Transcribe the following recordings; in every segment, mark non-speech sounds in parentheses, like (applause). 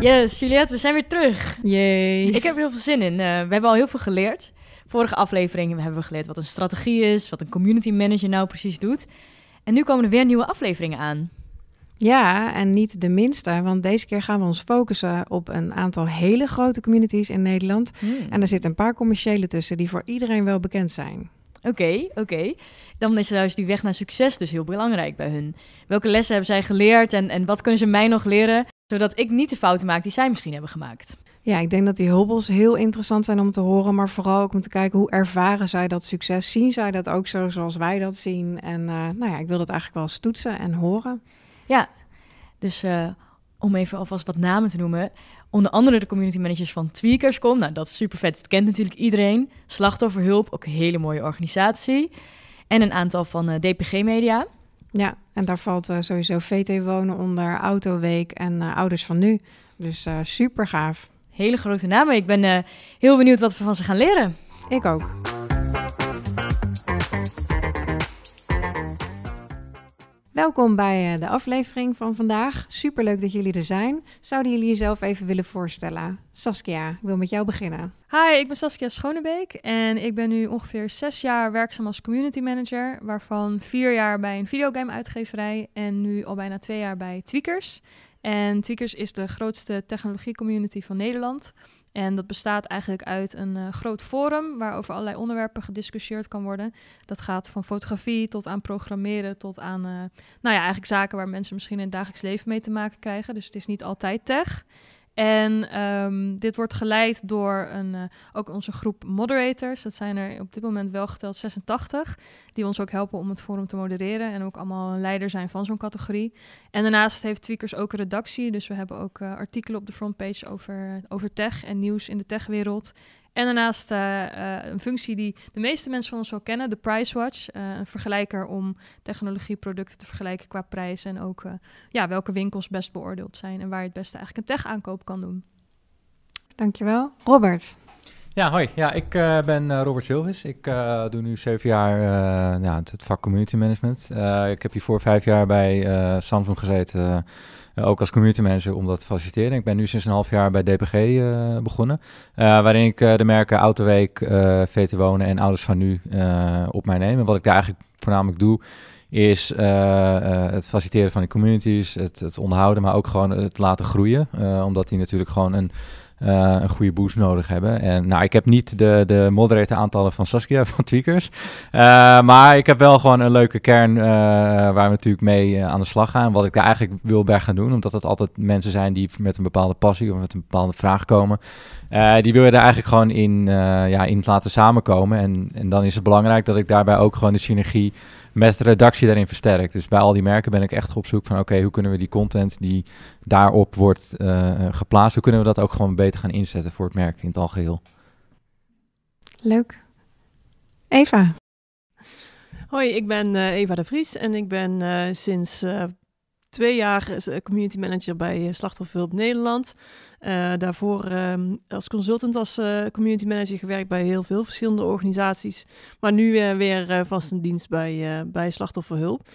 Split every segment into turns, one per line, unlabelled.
Yes, Juliette, we zijn weer terug.
Yay.
Ik heb er heel veel zin in. Eh, we hebben al heel veel geleerd. Vorige aflevering hebben we geleerd wat een strategie is, wat een community manager nou precies doet. En nu komen er weer nieuwe afleveringen aan.
Ja, en niet de minste, want deze keer gaan we ons focussen op een aantal hele grote communities in Nederland.
Hmm.
En er zitten een paar commerciële tussen die voor iedereen wel bekend zijn.
Oké, oké. Dan is juist die weg naar succes dus heel belangrijk bij hun. Welke lessen hebben zij geleerd en, en wat kunnen ze mij nog leren, zodat ik niet de fouten maak die zij misschien hebben gemaakt?
Ja, ik denk dat die hobbels heel interessant zijn om te horen, maar vooral ook om te kijken hoe ervaren zij dat succes. Zien zij dat ook zo zoals wij dat zien? En uh, nou ja, ik wil dat eigenlijk wel eens toetsen en horen.
Ja, dus uh, om even alvast wat namen te noemen. Onder andere de community managers van Tweakerscom. Nou, dat is super vet. Het kent natuurlijk iedereen. Slachtofferhulp, ook een hele mooie organisatie. En een aantal van uh, DPG Media.
Ja, en daar valt uh, sowieso VT Wonen onder, Autoweek en Ouders van Nu. Dus super gaaf.
Hele grote namen. Ik ben heel benieuwd wat we van ze gaan leren.
Ik ook. Welkom bij uh, de aflevering van vandaag. Superleuk dat jullie er zijn. Zouden jullie jezelf even willen voorstellen? Saskia, ik wil met jou beginnen.
Hi, ik ben Saskia Schonebeek en ik ben nu ongeveer zes jaar werkzaam als community manager, waarvan vier jaar bij een videogame uitgeverij en nu al bijna twee jaar bij Tweakers. En Tweakers is de grootste technologie community van Nederland. En dat bestaat eigenlijk uit een uh, groot forum waar over allerlei onderwerpen gediscussieerd kan worden. Dat gaat van fotografie tot aan programmeren, tot aan uh, nou ja, eigenlijk zaken waar mensen misschien in het dagelijks leven mee te maken krijgen. Dus het is niet altijd tech. En um, dit wordt geleid door een, uh, ook onze groep moderators. Dat zijn er op dit moment wel geteld 86. Die ons ook helpen om het forum te modereren. En ook allemaal een leider zijn van zo'n categorie. En daarnaast heeft Tweakers ook een redactie. Dus we hebben ook uh, artikelen op de frontpage over, over tech en nieuws in de techwereld. En daarnaast uh, uh, een functie die de meeste mensen van ons wel kennen, de Price Watch. Uh, een vergelijker om technologieproducten te vergelijken qua prijs en ook ja, welke winkels best beoordeeld zijn en waar je het beste eigenlijk een tech-aankoop kan doen.
Dankjewel. Robert.
Ja, hoi. Ja, ik uh, ben uh, Robert Silvis. Ik uh, doe nu zeven jaar ja, het, het, vak community management. ik heb hiervoor vijf jaar bij Samsung gezeten, ook als community manager om dat te faciliteren. Ik ben nu sinds een half jaar bij DPG begonnen, waarin ik de merken Autoweek, VT Wonen en Ouders van Nu op mij neem. En wat ik daar eigenlijk voornamelijk doe, is het faciliteren van die communities, het, het, onderhouden, maar ook gewoon het laten groeien. omdat die natuurlijk gewoon een uh, een goede boost nodig hebben. En nou, ik heb niet de, de moderator aantallen van Saskia (laughs) van Tweakers. Uh, maar ik heb wel gewoon een leuke kern uh, waar we natuurlijk mee aan de slag gaan. Wat ik daar eigenlijk wil bij gaan doen. Omdat het altijd mensen zijn die met een bepaalde passie of met een bepaalde vraag komen. die wil je daar eigenlijk gewoon in, ja, in laten samenkomen. En, en dan is het belangrijk dat ik daarbij ook gewoon de synergie met de redactie daarin versterkt. Dus bij al die merken ben ik echt op zoek van oké, hoe kunnen we die content die daarop wordt uh, geplaatst, hoe kunnen we dat ook gewoon beter gaan inzetten voor het merk in het algeheel.
Leuk. Eva.
Hoi, ik ben uh, Eva de Vries en ik ben uh, sinds twee jaar community manager bij Slachtofferhulp Nederland. Uh, daarvoor um, als consultant, als community manager gewerkt bij heel veel verschillende organisaties. Maar nu weer vast in dienst bij, bij Slachtofferhulp.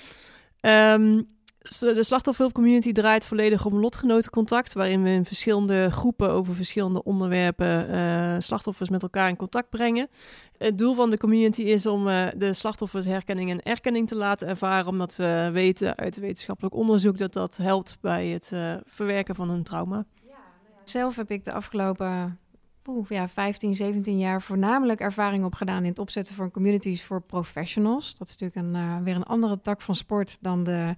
Um, de slachtofferhulp community draait volledig om lotgenotencontact, waarin we in verschillende groepen over verschillende onderwerpen uh, slachtoffers met elkaar in contact brengen. Het doel van de community is om uh, de slachtoffers herkenning en erkenning te laten ervaren, omdat we weten uit wetenschappelijk onderzoek dat dat helpt bij het uh, verwerken van een trauma.
Zelf heb ik de afgelopen ja, 15, 17 jaar voornamelijk ervaring opgedaan in het opzetten van communities voor professionals. Dat is natuurlijk een, uh, weer een andere tak van sport dan de,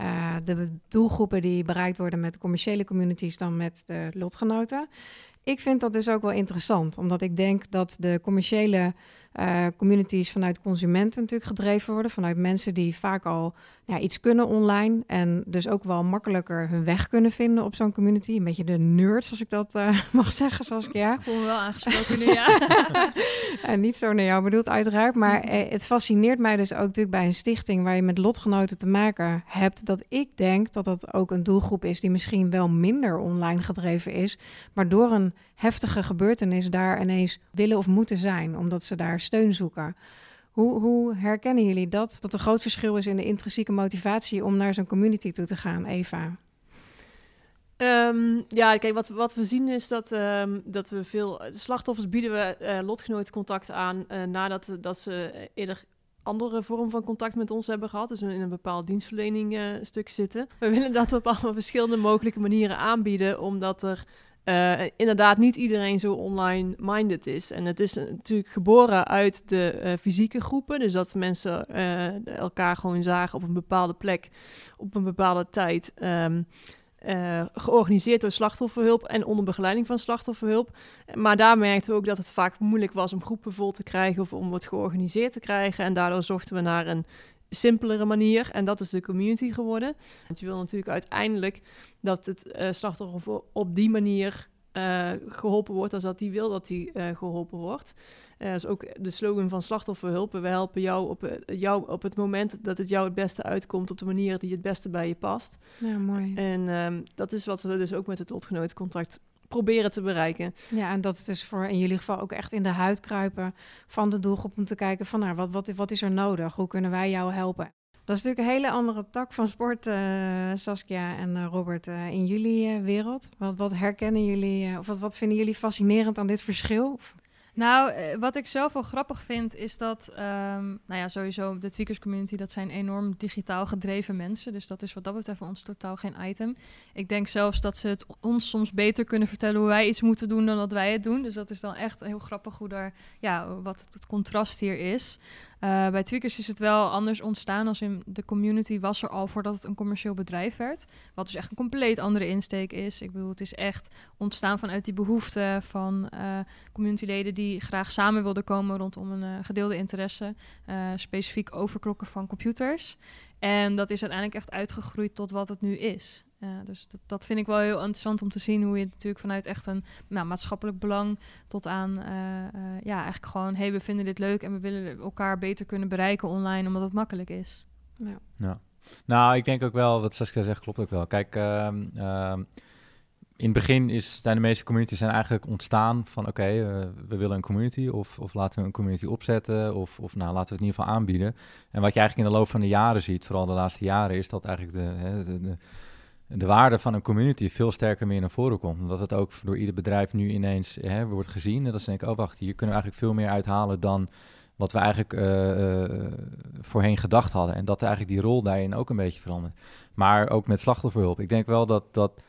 uh, de doelgroepen die bereikt worden met commerciële communities dan met de lotgenoten. Ik vind dat dus ook wel interessant, omdat ik denk dat de commerciële uh, communities vanuit consumenten natuurlijk gedreven worden, vanuit mensen die vaak al ja, iets kunnen online en dus ook wel makkelijker hun weg kunnen vinden op zo'n community. Een beetje de nerds, als ik dat uh, (laughs) mag zeggen, Saskia.
Ik voel me wel aangesproken nu, ja. (laughs)
en niet zo naar jou bedoeld, uiteraard. Maar eh, het fascineert mij dus ook natuurlijk bij een stichting waar je met lotgenoten te maken hebt, dat ik denk dat dat ook een doelgroep is die misschien wel minder online gedreven is, maar door een heftige gebeurtenis daar ineens willen of moeten zijn, omdat ze daar steun zoeken. Hoe, hoe, herkennen jullie dat? Dat er groot verschil is in de intrinsieke motivatie om naar zo'n community toe te gaan, Eva?
Ehm, ja, kijk, wat, wat we zien is dat, ehm, dat we veel slachtoffers bieden we uh, lotgenootcontact aan uh, nadat dat ze eerder andere vorm van contact met ons hebben gehad. Dus in een bepaald dienstverlening stuk zitten. We willen dat op allemaal verschillende mogelijke manieren aanbieden, omdat er uh, inderdaad niet iedereen zo online-minded is. En het is natuurlijk geboren uit de uh, fysieke groepen. Dus dat mensen uh, elkaar gewoon zagen op een bepaalde plek, op een bepaalde tijd. Uh, georganiseerd door slachtofferhulp en onder begeleiding van slachtofferhulp. Maar daar merkten we ook dat het vaak moeilijk was om groepen vol te krijgen of om het georganiseerd te krijgen. En daardoor zochten we naar een simpelere manier. En dat is de community geworden. Want je wil natuurlijk uiteindelijk dat het uh, slachtoffer op die manier uh, geholpen wordt als dat die wil dat die uh, geholpen wordt. Uh, dat is ook de slogan van slachtofferhulp. We helpen jou op, jou op het moment dat het jou het beste uitkomt op de manier die het beste bij je past.
Ja, mooi.
En um, dat is wat we dus ook met het lotgenotencontract proberen te bereiken.
Ja, en dat is dus voor in jullie geval ook echt in de huid kruipen van de doelgroep om te kijken van nou, wat, wat, wat is er nodig? Hoe kunnen wij jou helpen? Dat is natuurlijk een hele andere tak van sport, uh, Saskia en uh, Robert, uh, in jullie wereld. Wat, wat herkennen jullie, of wat, wat vinden jullie fascinerend aan dit verschil?
Nou, wat ik zelf wel grappig vind, is dat, um, nou ja, sowieso de tweakers community, dat zijn enorm digitaal gedreven mensen. Dus dat is wat dat betreft voor ons totaal geen item. Ik denk zelfs dat ze het ons soms beter kunnen vertellen hoe wij iets moeten doen dan dat wij het doen. Dus dat is dan echt heel grappig hoe daar, ja, wat het contrast hier is. Uh, bij Tweakers is het wel anders ontstaan als in de community was er al voordat het een commercieel bedrijf werd. Wat dus echt een compleet andere insteek is. Ik bedoel, het is echt ontstaan vanuit die behoefte van uh, communityleden die graag samen wilden komen rondom een uh, gedeelde interesse. specifiek overklokken van computers. En dat is uiteindelijk echt uitgegroeid tot wat het nu is. Uh, dus dat, dat, vind ik wel heel interessant om te zien hoe je natuurlijk vanuit echt een nou, maatschappelijk belang tot aan uh, uh, ja, eigenlijk gewoon, hey, we vinden dit leuk en we willen elkaar beter kunnen bereiken online, omdat het makkelijk is.
Ja. ja. Nou, ik denk ook wel, wat Saskia zegt, klopt ook wel. Kijk, ehm, ehm, in het begin is, zijn de meeste communities zijn eigenlijk ontstaan van oké, okay, uh, we willen een community of, of laten we een community opzetten of, of nou, laten we het in ieder geval aanbieden. En wat je eigenlijk in de loop van de jaren ziet, vooral de laatste jaren, is dat eigenlijk de, hè, de, de de waarde van een community veel sterker meer naar voren komt. Omdat het ook door ieder bedrijf nu ineens hè, wordt gezien. En dat ze denken, oh wacht, hier kunnen we eigenlijk veel meer uithalen dan wat we eigenlijk uh, uh, voorheen gedacht hadden. En dat eigenlijk die rol daarin ook een beetje verandert. Maar ook met slachtofferhulp. Ik denk wel dat, dat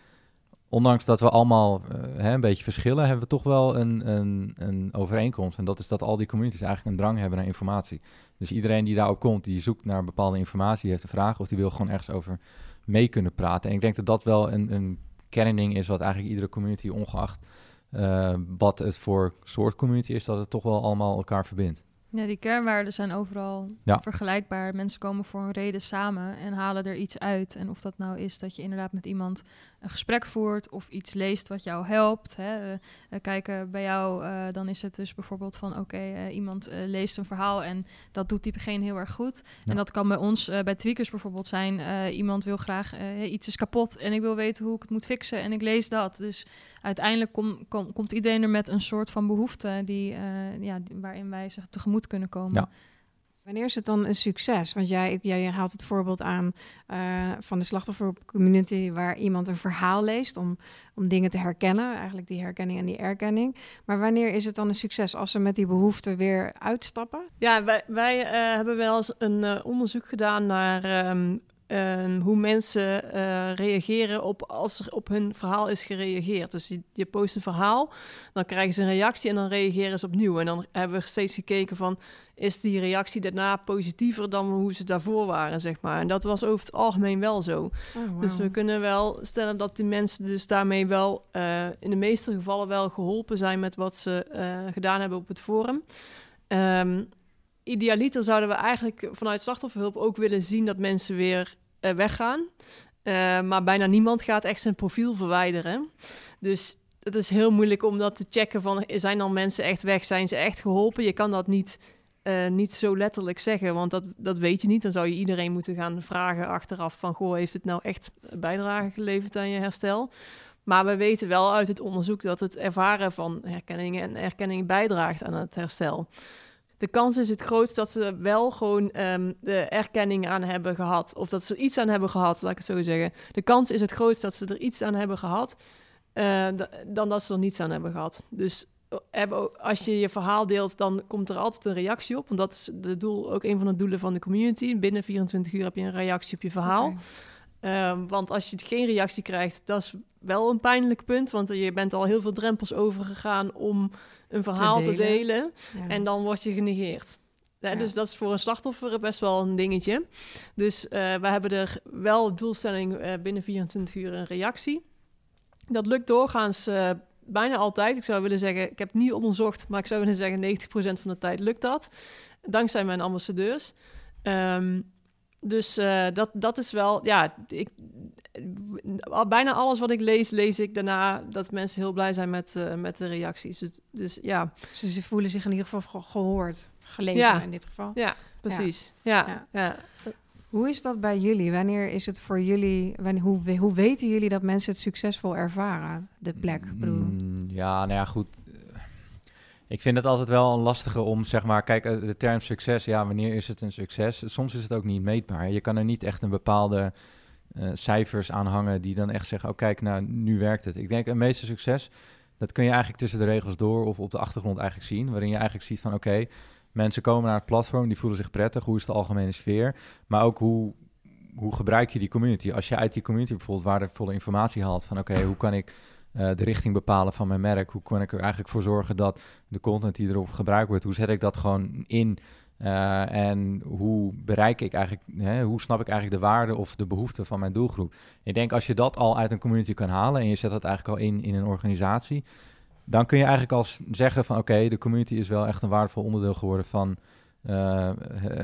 ondanks dat we allemaal uh, hè, een beetje verschillen, hebben we toch wel een, een, een overeenkomst. En dat is dat al die communities eigenlijk een drang hebben naar informatie. Dus iedereen die daar ook komt, die zoekt naar bepaalde informatie, die heeft een vraag of die wil gewoon ergens over mee kunnen praten. En ik denk dat dat wel een, een kernding is wat eigenlijk iedere community, ongeacht uh, wat het voor soort community is, dat het toch wel allemaal elkaar verbindt.
Ja, die kernwaarden zijn overal ja. vergelijkbaar. Mensen komen voor een reden samen en halen er iets uit. En of dat nou is dat je inderdaad met iemand een gesprek voert of iets leest wat jou helpt. Hè. Uh, kijken bij jou, uh, dan is het dus bijvoorbeeld van oké, okay, iemand leest een verhaal en dat doet diegene heel erg goed. Ja. En dat kan bij ons, bij Tweakers bijvoorbeeld zijn, iemand wil graag, iets is kapot en ik wil weten hoe ik het moet fixen en ik lees dat. Dus uiteindelijk kom, kom, komt iedereen er met een soort van behoefte die, ja, waarin wij zich tegemoet kunnen komen.
Ja. Wanneer is het dan een succes? Want jij, jij haalt het voorbeeld aan uh, van de slachtoffercommunity, waar iemand een verhaal leest om, om dingen te herkennen, eigenlijk die herkenning en die erkenning. Maar wanneer is het dan een succes als ze met die behoefte weer uitstappen?
Ja, wij, wij uh, hebben wel eens een uh, onderzoek gedaan naar um, Um, hoe mensen uh, reageren op als er op hun verhaal is gereageerd. Dus je, je, post een verhaal, dan krijgen ze een reactie en dan reageren ze opnieuw. En dan hebben we steeds gekeken van, is die reactie daarna positiever dan hoe ze daarvoor waren, zeg maar. En dat was over het algemeen wel zo. Oh, wow. Dus we kunnen wel stellen dat die mensen dus daarmee wel uh, in de meeste gevallen wel geholpen zijn met wat ze uh, gedaan hebben op het forum. Um, idealiter zouden we eigenlijk vanuit slachtofferhulp ook willen zien dat mensen weer uh, weggaan. Uh, maar bijna niemand gaat echt zijn profiel verwijderen. Dus het is heel moeilijk om dat te checken van zijn dan mensen echt weg, zijn ze echt geholpen? Je kan dat niet, uh, niet zo letterlijk zeggen, want dat, dat weet je niet. Dan zou je iedereen moeten gaan vragen achteraf van goh, heeft het nou echt bijdrage geleverd aan je herstel? Maar we weten wel uit het onderzoek dat het ervaren van herkenning en erkenning bijdraagt aan het herstel. De kans is het grootst dat ze wel gewoon ehm, de erkenning aan hebben gehad. Of dat ze iets aan hebben gehad, laat ik het zo zeggen. De kans is het grootst dat ze er iets aan hebben gehad, eh, dan dat ze er niets aan hebben gehad. Dus als je je verhaal deelt, dan komt er altijd een reactie op. Want dat is de doel, ook een van de doelen van de community. Binnen 24 uur heb je een reactie op je verhaal. Ehm, want als je geen reactie krijgt, dat is wel een pijnlijk punt. Want je bent al heel veel drempels overgegaan om een verhaal te
delen.
delen.
Ja.
En dan word je genegeerd. Ja,
Ja.
Dus dat is voor een slachtoffer best wel een dingetje. Dus eh, we hebben er wel doelstelling eh, binnen 24 uur een reactie. Dat lukt doorgaans eh, bijna altijd. Ik zou willen zeggen, ik heb het niet onderzocht, maar ik zou willen zeggen 90% van de tijd lukt dat. Dankzij mijn ambassadeurs. Ehm, dus eh, dat, dat is wel, ja, ik, al bijna alles wat ik lees, lees ik daarna dat mensen heel blij zijn met, eh, met de reacties. Dus, dus ja,
Dus ze voelen zich in ieder geval ge- gehoord, gelezen
Ja.
in dit geval.
ja, precies. Ja,
Ja.
ja.
Hoe is dat bij jullie? Wanneer is het voor jullie? Wanneer, hoe, hoe weten jullie dat mensen het succesvol ervaren? De plek.
Mm, ja, nou ja, goed. Ik vind het altijd wel een lastige om, zeg maar, kijk, eh, de term succes, ja, wanneer is het een succes? Soms is het ook niet meetbaar. Je kan er niet echt een bepaalde eh, cijfers aan hangen die dan echt zeggen, oh kijk, nou, nu werkt het. Ik denk, een meeste succes, dat kun je eigenlijk tussen de regels door of op de achtergrond eigenlijk zien, waarin je eigenlijk ziet van, oké, mensen komen naar het platform, die voelen zich prettig, hoe is de algemene sfeer, maar ook hoe, hoe gebruik je die community? Als je uit die community bijvoorbeeld waardevolle informatie haalt van, oké, hoe kan ik eh, de richting bepalen van mijn merk. Hoe kan ik er eigenlijk voor zorgen dat de content die erop gebruikt wordt, hoe zet ik dat gewoon in? Eh, en hoe bereik ik eigenlijk, hè, hoe snap ik eigenlijk de waarde of de behoeften van mijn doelgroep? Ik denk als je dat al uit een community kan halen en je zet dat eigenlijk al in in een organisatie, dan kun je eigenlijk al zeggen van oké, de community is wel echt een waardevol onderdeel geworden van eh,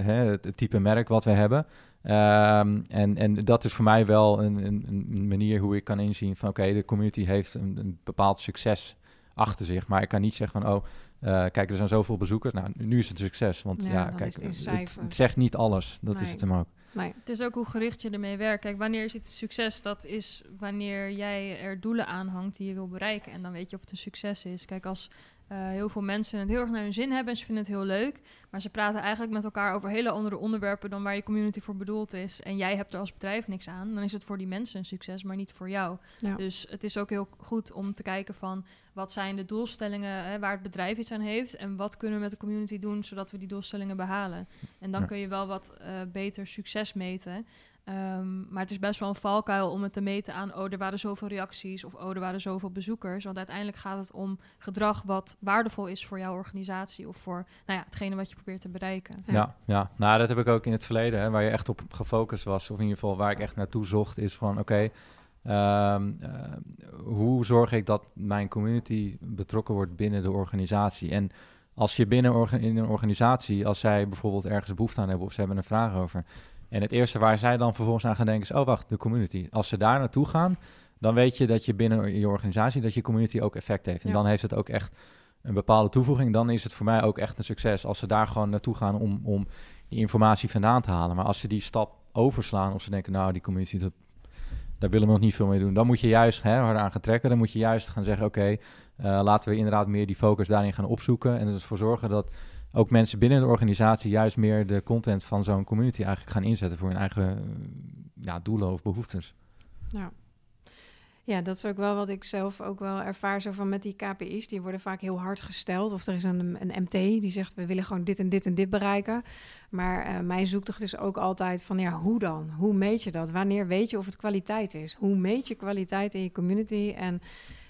het type merk wat we hebben. Ehm, en, en dat is voor mij wel een, een, een manier hoe ik kan inzien van oké, de community heeft een, een bepaald succes achter zich. Maar ik kan niet zeggen van oh, eh, kijk, er zijn zoveel bezoekers. Nou, nu is het een succes. Want
Ja,
kijk,
het
zegt niet alles. Dat
Nee.
is het hem ook.
nee.
Het is ook hoe gericht je ermee werkt. Kijk, wanneer is het een succes? Dat is wanneer jij er doelen aan hangt die je wil bereiken. En dan weet je of het een succes is. Kijk, als eh, heel veel mensen het heel erg naar hun zin hebben en ze vinden het heel leuk. Maar ze praten eigenlijk met elkaar over hele andere onderwerpen dan waar je community voor bedoeld is. En jij hebt er als bedrijf niks aan. Dan is het voor die mensen een succes, maar niet voor jou.
Ja.
Dus het is ook heel goed om te kijken van wat zijn de doelstellingen hè, waar het bedrijf iets aan heeft. En wat kunnen we met de community doen zodat we die doelstellingen behalen. En dan
Ja.
kun je wel wat eh, beter succes meten. Ehm, maar het is best wel een valkuil om het te meten aan... oh, er waren zoveel reacties of oh, er waren zoveel bezoekers. Want uiteindelijk gaat het om gedrag wat waardevol is voor jouw organisatie... of voor nou ja, hetgene wat je probeert te bereiken.
Ja.
Ja. ja, nou dat heb ik ook in het verleden, hè, waar je echt op gefocust was, of in ieder geval waar ik echt naartoe zocht, is van oké, ehm, eh, hoe zorg ik dat mijn community betrokken wordt binnen de organisatie? En als je binnen orga- in een organisatie, als zij bijvoorbeeld ergens behoefte aan hebben of ze hebben een vraag over, en het eerste waar zij dan vervolgens aan gaan denken is, oh wacht, de community. Als ze daar naartoe gaan, dan weet je dat je binnen je organisatie, dat je community ook effect heeft. En
Ja.
dan heeft het ook echt een bepaalde toevoeging, dan is het voor mij ook echt een succes. Als ze daar gewoon naartoe gaan om, om die informatie vandaan te halen. Maar als ze die stap overslaan of ze denken, nou, die community, dat, daar willen we nog niet veel mee doen. Dan moet je juist hè, harder aan gaan trekken. Dan moet je juist gaan zeggen, oké, eh, laten we inderdaad meer die focus daarin gaan opzoeken. En er dus voor zorgen dat ook mensen binnen de organisatie juist meer de content van zo'n community eigenlijk gaan inzetten voor hun eigen ja, doelen of behoeftes.
Ja. ja, dat is ook wel wat ik zelf ook wel ervaar zo van met die KPI's. Die worden vaak heel hard gesteld. Of er is een, een MT die zegt we willen gewoon dit en dit en dit bereiken. Maar eh, mijn zoektocht is ook altijd van ja, hoe dan? Hoe meet je dat? Wanneer weet je of het kwaliteit is? Hoe meet je kwaliteit in je community? En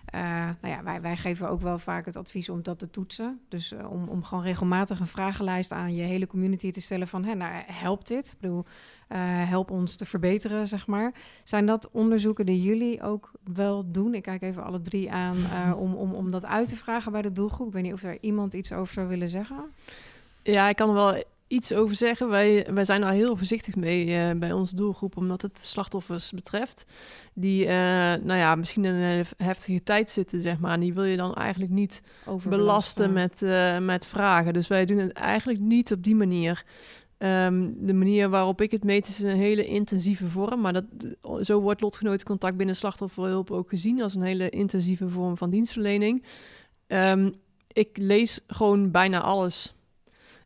eh, nou ja, wij, wij geven ook wel vaak het advies om dat te toetsen. Dus eh, om, om gewoon regelmatig een vragenlijst aan je hele community te stellen van... Hè, nou, helpt dit? Ik bedoel, eh, help ons te verbeteren, zeg maar. Zijn dat onderzoeken die jullie ook wel doen? Ik kijk even alle drie aan (laughs) om, om, om dat uit te vragen bij de doelgroep. Ik weet niet of er iemand iets over zou willen zeggen.
Ja, ik kan wel iets over zeggen. Wij, wij zijn daar heel voorzichtig mee eh, bij onze doelgroep, omdat het slachtoffers betreft. Die, eh, nou ja, misschien in een hele heftige tijd zitten, zeg maar. En die wil je dan eigenlijk niet belasten met, eh, met vragen. Dus wij doen het eigenlijk niet op die manier. Ehm, de manier waarop ik het meet is een hele intensieve vorm. Maar dat, zo wordt lotgenotencontact binnen slachtofferhulp ook gezien als een hele intensieve vorm van dienstverlening. Ehm, ik lees gewoon bijna alles.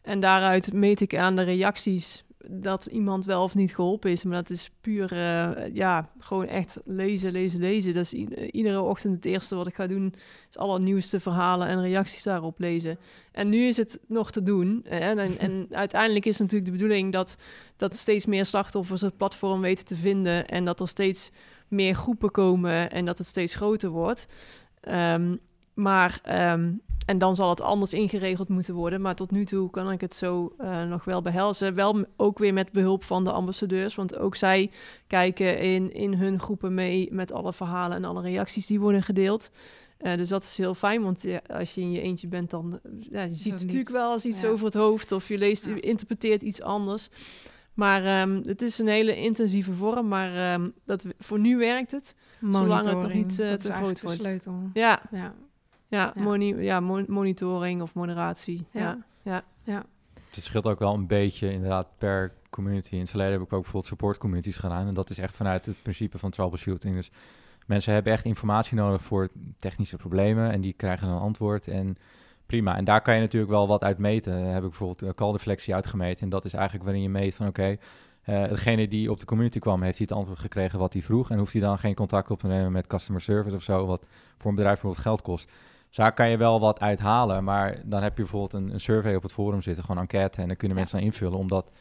En daaruit meet ik aan de reacties dat iemand wel of niet geholpen is. Maar dat is puur, eh, ja, gewoon echt lezen, lezen, lezen. Dat is iedere ochtend het eerste wat ik ga doen. Is alle nieuwste verhalen en reacties daarop lezen. En nu is het nog te doen. Hè? En, en (laughs) uiteindelijk is natuurlijk de bedoeling dat, dat steeds meer slachtoffers het platform weten te vinden. En dat er steeds meer groepen komen en dat het steeds groter wordt. Ehm, maar ehm, en dan zal het anders ingeregeld moeten worden. Maar tot nu toe kan ik het zo uh, nog wel behelzen. Wel ook weer met behulp van de ambassadeurs. Want ook zij kijken in, in hun groepen mee met alle verhalen en alle reacties die worden gedeeld. Uh, dus dat is heel fijn, want ja, als je in je eentje bent, dan ja, je ziet het natuurlijk wel als iets over het hoofd. Of je leest, ja. je interpreteert iets anders. Maar um, het is een hele intensieve vorm, maar um, dat, voor nu werkt het. Zolang het nog niet uh, te groot wordt.
sleutel.
Ja. ja. Ja, ja. Moni ja monitoring of moderatie. Ja. Ja. ja.
Het scheelt ook wel een beetje inderdaad per community. In het verleden heb ik ook bijvoorbeeld support communities gedaan. En dat is echt vanuit het principe van troubleshooting. Dus mensen hebben echt informatie nodig voor technische problemen. En die krijgen een antwoord. En prima. En daar kan je natuurlijk wel wat uit meten. Daar heb ik bijvoorbeeld call deflectie uitgemeten. En dat is eigenlijk waarin je meet van oké, okay, uh, degene die op de community kwam, heeft hij het antwoord gekregen wat hij vroeg. En hoeft hij dan geen contact op te nemen met customer service of zo, wat voor een bedrijf bijvoorbeeld geld kost. Dus daar kan je wel wat uithalen, maar dan heb je bijvoorbeeld een, een survey op het forum zitten, gewoon enquête, en dan kunnen mensen dan invullen om dat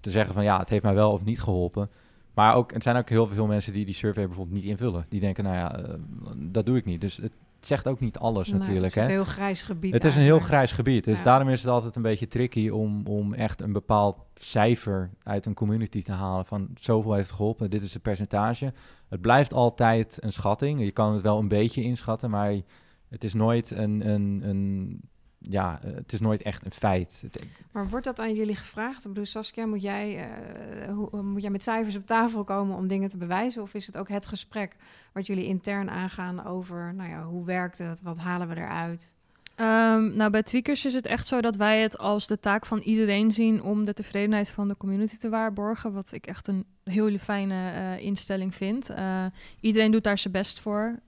te zeggen van ja, het heeft mij wel of niet geholpen. Maar ook, er zijn ook heel veel mensen die die survey bijvoorbeeld niet invullen. Die denken, nou ja, uh, dat doe ik niet. Dus het zegt ook niet alles natuurlijk.
Het
is
een heel grijs gebied.
Het is een heel grijs gebied. Dus ja. daarom is het altijd een beetje tricky om, om echt een bepaald cijfer uit een community te halen. Van zoveel heeft geholpen, dit is het percentage. Het blijft altijd een schatting. Je kan het wel een beetje inschatten, maar het is nooit een, een, een ja, het is nooit echt een feit.
Maar wordt dat aan jullie gevraagd? Ik bedoel, Saskia, moet jij, uh, hoe, moet jij met cijfers op tafel komen om dingen te bewijzen? Of is het ook het gesprek wat jullie intern aangaan over, nou ja, hoe werkt het? Wat halen we eruit?
Um, nou, bij Tweakers is het echt zo dat wij het als de taak van iedereen zien om de tevredenheid van de community te waarborgen. Wat ik echt een heel fijne uh, instelling vind. Uh, iedereen doet daar zijn best voor.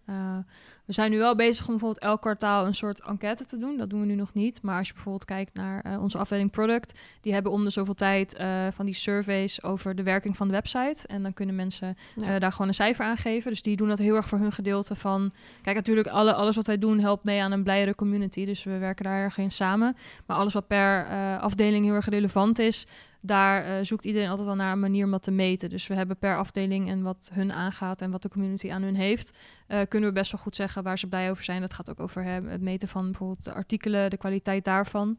We zijn nu wel bezig om bijvoorbeeld elk kwartaal een soort enquête te doen. Dat doen we nu nog niet. Maar als je bijvoorbeeld kijkt naar uh, onze afdeling product, die hebben om de zoveel tijd uh, van die surveys over de werking van de website. En dan kunnen mensen ja. uh, daar gewoon een cijfer aan geven. Dus die doen dat heel erg voor hun gedeelte van. Kijk, natuurlijk, alle, alles wat wij doen helpt mee aan een blijere community. Dus we werken daar erg in samen. Maar alles wat per afdeling heel erg relevant is, daar uh, zoekt iedereen altijd wel naar een manier om dat te meten. Dus we hebben per afdeling en wat hun aangaat en wat de community aan hun heeft, uh, kunnen we best wel goed zeggen waar ze blij over zijn. Dat gaat ook over het meten van bijvoorbeeld de artikelen, de kwaliteit daarvan.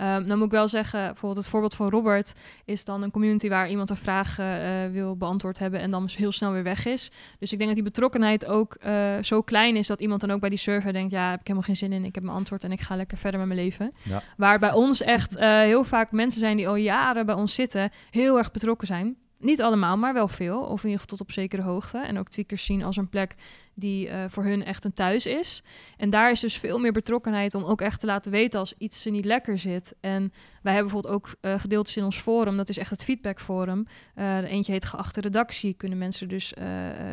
Um, dan moet ik wel zeggen, bijvoorbeeld het voorbeeld van Robert is dan een community waar iemand een vraag uh, wil beantwoord hebben en dan heel snel weer weg is. Dus ik denk dat die betrokkenheid ook uh, zo klein is dat iemand dan ook bij die server denkt, ja, heb ik helemaal geen zin in, ik heb mijn antwoord en ik ga lekker verder met mijn leven.
Ja.
Waar bij ons echt uh, heel vaak mensen zijn die al jaren bij ons zitten, heel erg betrokken zijn. Niet allemaal, maar wel veel. Of in ieder geval tot op zekere hoogte. En ook tweakers zien als een plek die uh, voor hun echt een thuis is. En daar is dus veel meer betrokkenheid om ook echt te laten weten als iets er niet lekker zit. En wij hebben bijvoorbeeld ook uh, gedeeltes in ons forum, dat is echt het feedbackforum. Uh, eentje heet geachte redactie, kunnen mensen dus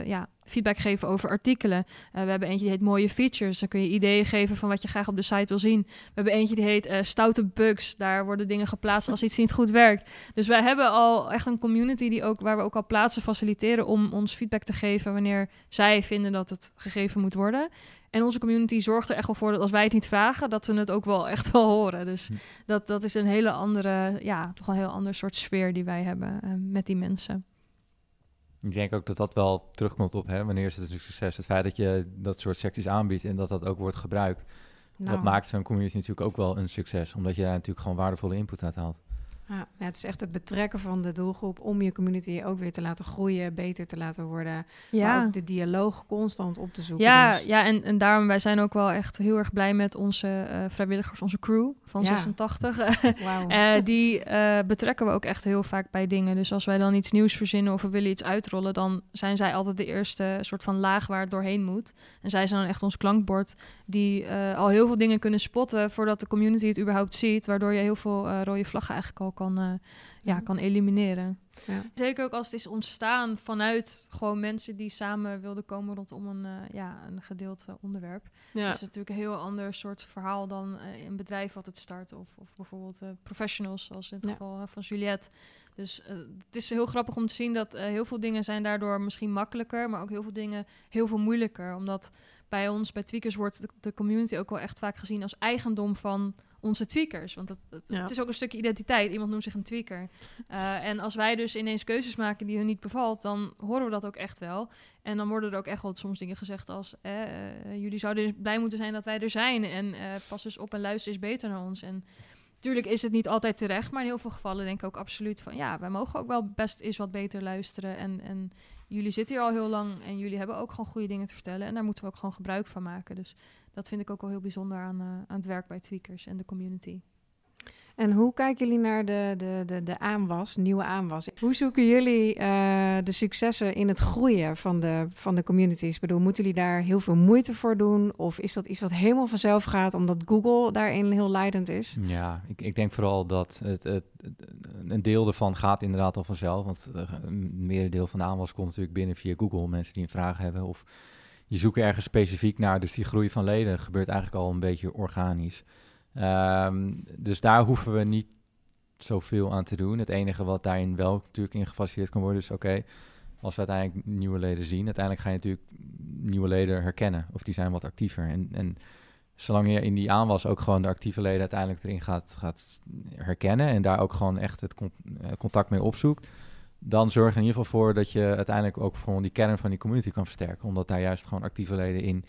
ja, feedback geven over artikelen. we hebben eentje die heet mooie features, dan kun je ideeën geven van wat je graag op de site wil zien. We hebben eentje die heet stoute bugs, daar worden dingen geplaatst als iets niet goed werkt. Dus wij hebben al echt een community die ook, waar we ook al plaatsen faciliteren om ons feedback te geven wanneer zij vinden dat het gegeven moet worden. En onze community zorgt er echt wel voor dat als wij het niet vragen, dat we het ook wel echt wel horen. Dus dat, dat is een hele andere, ja, toch een heel ander soort sfeer die wij hebben uh, met die mensen.
Ik denk ook dat dat wel terugkomt op, hè, wanneer is het een succes? Het feit dat je dat soort secties aanbiedt en dat dat ook wordt gebruikt. Nou. Dat maakt zo'n community natuurlijk ook wel een succes, omdat je daar natuurlijk gewoon waardevolle input uit haalt.
Ja, het is echt het betrekken van de doelgroep om je community ook weer te laten groeien, beter te laten worden. Ja. Maar ook de dialoog constant op te zoeken.
Ja,
dus.
ja en, en daarom, wij zijn ook wel echt heel erg blij met onze uh, vrijwilligers, onze crew van ja. 86. wow. uh, die uh, betrekken we ook echt heel vaak bij dingen. Dus als wij dan iets nieuws verzinnen of we willen iets uitrollen, dan zijn zij altijd de eerste soort van laag waar het doorheen moet. En zij zijn dan echt ons klankbord die al heel veel dingen kunnen spotten voordat de community het überhaupt ziet, waardoor je heel veel rode vlaggen eigenlijk al kan, eh, ja, kan elimineren.
Ja.
Zeker ook als het is ontstaan vanuit gewoon mensen die samen wilden komen rondom een, eh, ja, een gedeeld onderwerp.
Ja.
Dat is natuurlijk een heel ander soort verhaal dan eh, een bedrijf wat het start. Of, of bijvoorbeeld professionals, zoals in het
Ja.
geval van Juliette. Dus het is heel grappig om te zien dat heel veel dingen zijn daardoor misschien makkelijker, maar ook heel veel dingen heel veel moeilijker. Omdat bij ons, bij Tweakers, wordt de, de community ook wel echt vaak gezien als eigendom van onze tweakers. Want het, het-
Ja.
het is ook een stukje identiteit. Iemand noemt zich een tweaker. Eh, en als wij dus ineens keuzes maken die hun niet bevalt, dan horen we dat ook echt wel. En dan worden er ook echt wel soms dingen gezegd als... eh, jullie zouden dus blij moeten zijn dat wij er zijn. En eh, pas eens op en luister eens beter naar ons. En natuurlijk is het niet altijd terecht, maar in heel veel gevallen denk ik ook absoluut van... ja, wij mogen ook wel best eens wat beter luisteren. En, en jullie zitten hier al heel lang en jullie hebben ook gewoon goede dingen te vertellen. En daar moeten we ook gewoon gebruik van maken. Dus dat vind ik ook wel heel bijzonder aan, eh, aan het werk bij Tweakers en de community.
En hoe kijken jullie naar de, de, de, de aanwas, nieuwe aanwas? Hoe zoeken jullie eh, de successen in het groeien van de, van de communities? Ik bedoel, moeten jullie daar heel veel moeite voor doen? Of is dat iets wat helemaal vanzelf gaat omdat Google daarin heel leidend is?
Ja, ik, ik denk vooral dat het, het, het- een deel ervan gaat inderdaad al vanzelf. Want eh, een merendeel van de aanwas komt natuurlijk binnen via Google. Mensen die een vraag hebben of je zoekt ergens specifiek naar. Dus die groei van leden gebeurt eigenlijk al een beetje organisch. Ehm, dus daar hoeven we niet zoveel aan te doen. Het enige wat daarin wel natuurlijk in kan worden is... oké, als we uiteindelijk nieuwe leden zien... uiteindelijk ga je natuurlijk nieuwe leden herkennen. Of die zijn wat actiever. En, en zolang je in die aanwas ook gewoon de actieve leden uiteindelijk erin gaat, gaat herkennen en daar ook gewoon echt het eh, contact mee opzoekt, dan zorg je in ieder geval voor dat je uiteindelijk ook gewoon die kern van die community kan versterken. Omdat daar juist gewoon actieve leden in,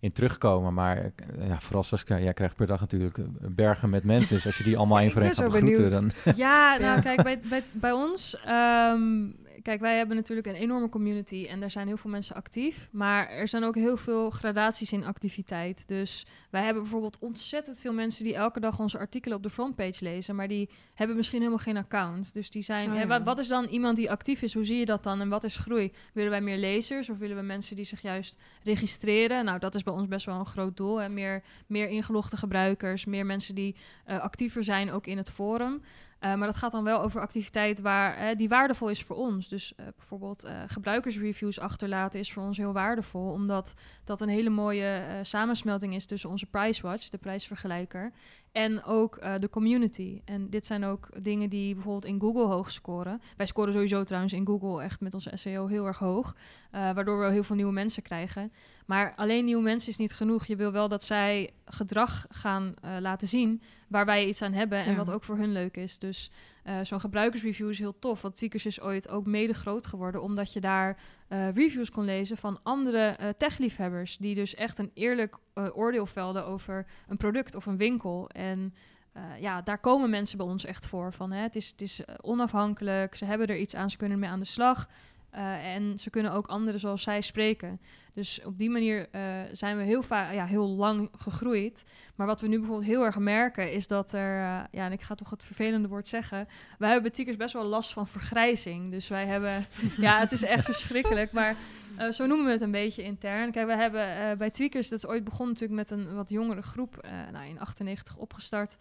in terugkomen. Maar eh, ja, vooral Saskia, jij krijgt per dag natuurlijk eh, bergen met mensen. Dus als je die allemaal (laughs) één voor één gaat begroeten, dan...
Ja, (laughs) nou kijk, bij, bij, bij ons... ehm, kijk, wij hebben natuurlijk een enorme community en daar zijn heel veel mensen actief. Maar er zijn ook heel veel gradaties in activiteit. Dus wij hebben bijvoorbeeld ontzettend veel mensen die elke dag onze artikelen op de frontpage lezen. Maar die hebben misschien helemaal geen account. Dus die zijn...
Oh,
hè,
ja.
wat, wat is dan iemand die actief is? Hoe zie je dat dan? En wat is groei? Willen wij meer lezers of willen we mensen die zich juist registreren? Nou, dat is bij ons best wel een groot doel. En meer, meer ingelogde gebruikers, meer mensen die eh, actiever zijn ook in het forum. Eh, maar dat gaat dan wel over activiteit waar, eh, die waardevol is voor ons. Dus eh, bijvoorbeeld gebruikersreviews achterlaten is voor ons heel waardevol. Omdat dat een hele mooie samensmelting is tussen onze Pricewatch, de prijsvergelijker, en ook eh, de community. En dit zijn ook dingen die bijvoorbeeld in Google hoog scoren. Wij scoren sowieso trouwens in Google echt met onze SEO heel erg hoog. eh, waardoor we heel veel nieuwe mensen krijgen. Maar alleen nieuwe mensen is niet genoeg. Je wil wel dat zij gedrag gaan eh, laten zien waar wij iets aan hebben en
Ja.
wat ook voor hun leuk is. Dus eh, zo'n gebruikersreview is heel tof. Want Seekers is ooit ook mede groot geworden, omdat je daar eh, reviews kon lezen van andere eh techliefhebbers, die dus echt een eerlijk oordeel velden over een product of een winkel. En ja, daar komen mensen bij ons echt voor. Van, hè, het is, het is onafhankelijk, ze hebben er iets aan, ze kunnen ermee aan de slag. Eh, en ze kunnen ook anderen zoals zij spreken. Dus op die manier eh, zijn we heel, ja, heel lang gegroeid. Maar wat we nu bijvoorbeeld heel erg merken is dat er, eh, ja, en ik ga toch het vervelende woord zeggen, wij hebben betiekers best wel last van vergrijzing. Dus wij hebben, (laughs) ja, het is echt verschrikkelijk, maar zo noemen we het een beetje intern. Kijk, we hebben bij Tweakers, dat is ooit begonnen natuurlijk met een wat jongere groep, nou, in 98 opgestart.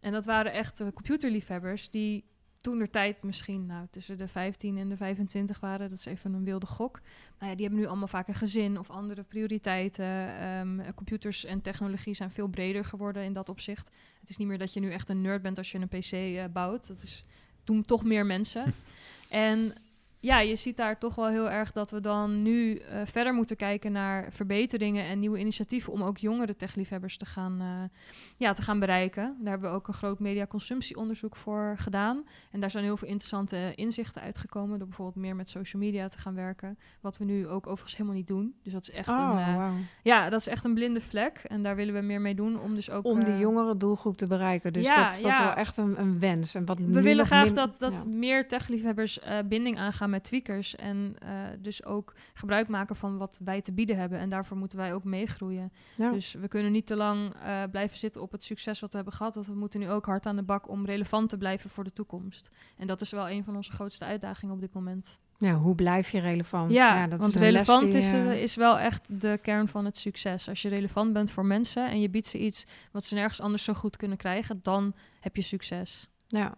En dat waren echt computerliefhebbers die toen de tijd misschien nou, tussen de 15 en de 25 waren. Dat is even een wilde gok. Nou ja, die hebben nu allemaal vaak een gezin of andere prioriteiten. Ehm, computers en technologie zijn veel breder geworden in dat opzicht. Het is niet meer dat je nu echt een nerd bent als je een PC eh, bouwt. Dat is, doen toch meer mensen. (laughs) en ja, je ziet daar toch wel heel erg dat we dan nu eh, verder moeten kijken naar verbeteringen en nieuwe initiatieven om ook jongere techliefhebbers te gaan, eh, ja, te gaan bereiken. Daar hebben we ook een groot mediaconsumptieonderzoek voor gedaan. En daar zijn heel veel interessante inzichten uitgekomen door bijvoorbeeld meer met social media te gaan werken. Wat we nu ook overigens helemaal niet doen. Dus dat is echt,
Oh,
een, eh,
wauw.
ja, dat is echt een blinde vlek. En daar willen we meer mee doen om dus ook...
Om die
eh,
jongere doelgroep te bereiken. Dus
ja,
dat, dat is wel echt een, een wens. En wat
we willen graag
min-
dat, dat
ja.
meer techliefhebbers eh binding aangaan met tweakers. En eh, dus ook gebruik maken van wat wij te bieden hebben. En daarvoor moeten wij ook meegroeien.
Ja.
Dus we kunnen niet te lang eh, blijven zitten op het succes wat we hebben gehad. Want we moeten nu ook hard aan de bak om relevant te blijven voor de toekomst. En dat is wel een van onze grootste uitdagingen op dit moment.
Ja, hoe blijf je relevant?
Ja,
dat
want
is
relevant
die,
is,
eh,
eh, is wel echt de kern van het succes. Als je relevant bent voor mensen en je biedt ze iets wat ze nergens anders zo goed kunnen krijgen, dan heb je succes.
Ja.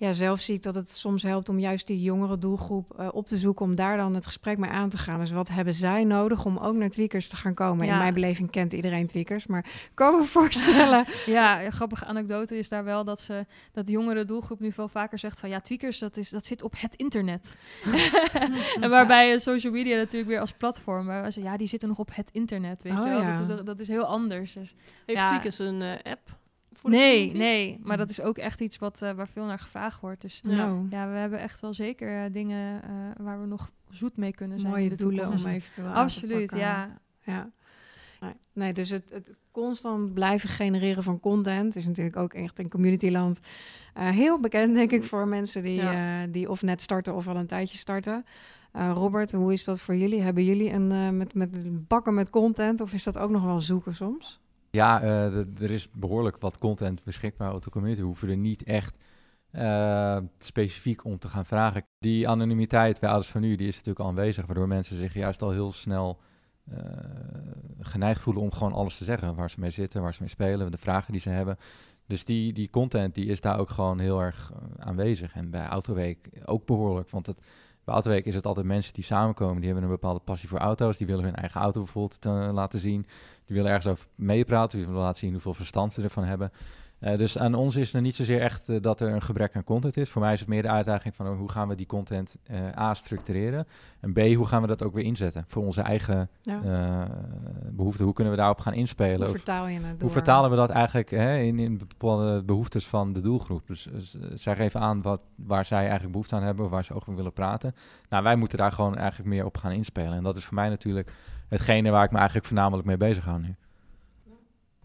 Ja, zelf zie ik dat het soms helpt om juist die jongere doelgroep uh, op te zoeken, om daar dan het gesprek mee aan te gaan. Dus wat hebben zij nodig om ook naar tweakers te gaan komen?
Ja.
In mijn beleving kent iedereen tweakers, maar kan me (laughs) voorstellen. (laughs)
Ja, een grappige anekdote is daar wel dat ze dat de jongere doelgroep nu veel vaker zegt van ja, tweakers dat is dat zit op het internet. (laughs) en waarbij uh, social media natuurlijk weer als platform, waar ze ja, die zitten nog op het internet, weet
Oh,
je wel?
ja.
Dat is dat is heel anders. Dus
Heeft
Ja.
Tweakers een eh, app? Voor de
nee,
community?
nee, maar dat is ook echt iets wat uh, waar veel naar gevraagd wordt. Dus
Ja.
Nou,
ja, we hebben echt wel zeker uh, dingen uh, waar we nog zoet mee kunnen zijn.
mooie
in de
doelen
toekomst.
om eventueel aan
Absoluut,
te pakken.
ja.
Ja. Nee, nee, dus het, het constant blijven genereren van content is natuurlijk ook echt in communityland uh, heel bekend, denk ik, voor mensen die,
Ja.
uh, die of net starten of al een tijdje starten. Uh, Robert, hoe is dat voor jullie? Hebben jullie een uh, met, met bakken met content of is dat ook nog wel zoeken soms?
Ja, uh, er is behoorlijk wat content beschikbaar op de community. We hoeven er niet echt uh, specifiek om te gaan vragen. Die anonimiteit bij ouders van nu, die is natuurlijk al aanwezig, waardoor mensen zich juist al heel snel uh, geneigd voelen om gewoon alles te zeggen. Waar ze mee zitten, waar ze mee spelen, de vragen die ze hebben. Dus die, die content die is daar ook gewoon heel erg aanwezig. En bij Autoweek ook behoorlijk, want het, bij Autoweek is het altijd mensen die samenkomen. Die hebben een bepaalde passie voor auto's. Die willen hun eigen auto bijvoorbeeld te, laten zien. Die willen ergens over meepraten. Die willen laten zien hoeveel verstand ze ervan hebben. Uh, dus aan ons is er niet zozeer echt uh, dat er een gebrek aan content is. Voor mij is het meer de uitdaging van uh, hoe gaan we die content A structureren. En B, hoe gaan we dat ook weer inzetten voor onze eigen ja. behoeften. Hoe kunnen we daarop gaan inspelen?
Hoe vertaal je het door?
Hoe vertalen we dat eigenlijk hè, in, in bepaalde behoeftes van de doelgroep? Dus, dus zij geven aan wat, waar zij eigenlijk behoefte aan hebben of waar ze over willen praten. Nou, wij moeten daar gewoon eigenlijk meer op gaan inspelen. En dat is voor mij natuurlijk hetgene waar ik me eigenlijk voornamelijk mee bezig hou nu.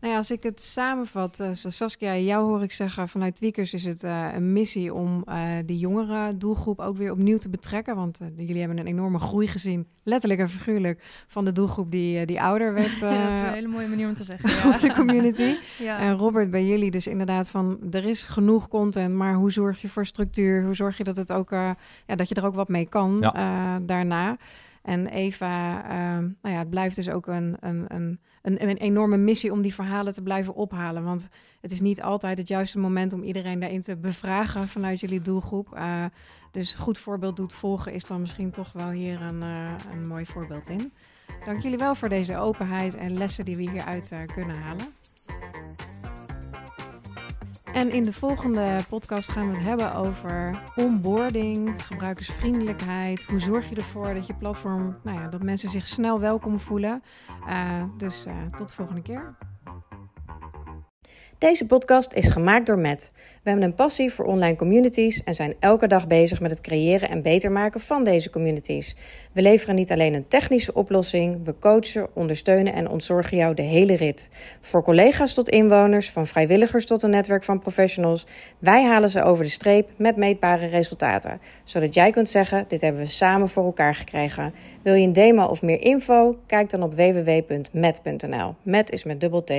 Nou ja, als ik het samenvat, uh, Saskia, jou hoor ik zeggen vanuit Tweakers is het uh, een missie om uh, die jongere doelgroep ook weer opnieuw te betrekken. Want jullie hebben een enorme groei gezien, letterlijk en figuurlijk, van de doelgroep die, die ouder werd. (laughs)
ja, dat is een hele mooie manier om te zeggen. (laughs) Ja.
op de community. (laughs)
ja.
En Robert, bij jullie dus inderdaad van, er is genoeg content, maar hoe zorg je voor structuur? Hoe zorg je dat, het ook, ja, dat je er ook wat mee kan ja. daarna? En Eva, uh, nou ja, het blijft dus ook een, een, een, een, enorme missie om die verhalen te blijven ophalen. Want het is niet altijd het juiste moment om iedereen daarin te bevragen vanuit jullie doelgroep. Uh, dus goed voorbeeld doet volgen is dan misschien toch wel hier een, uh, een mooi voorbeeld in. Dank jullie wel voor deze openheid en lessen die we hieruit uh, kunnen halen. En in de volgende podcast gaan we het hebben over onboarding, gebruikersvriendelijkheid. Hoe zorg je ervoor dat je platform, nou ja, dat mensen zich snel welkom voelen. Uh, dus uh, tot de volgende keer.
Deze podcast is gemaakt door Matt. We hebben een passie voor online communities en zijn elke dag bezig met het creëren en beter maken van deze communities. We leveren niet alleen een technische oplossing, we coachen, ondersteunen en ontzorgen jou de hele rit. Voor collega's tot inwoners, van vrijwilligers tot een netwerk van professionals, wij halen ze over de streep met meetbare resultaten. Zodat jij kunt zeggen, dit hebben we samen voor elkaar gekregen. Wil je een demo of meer info? Kijk dan op www.met.nl. Met is met dubbel T.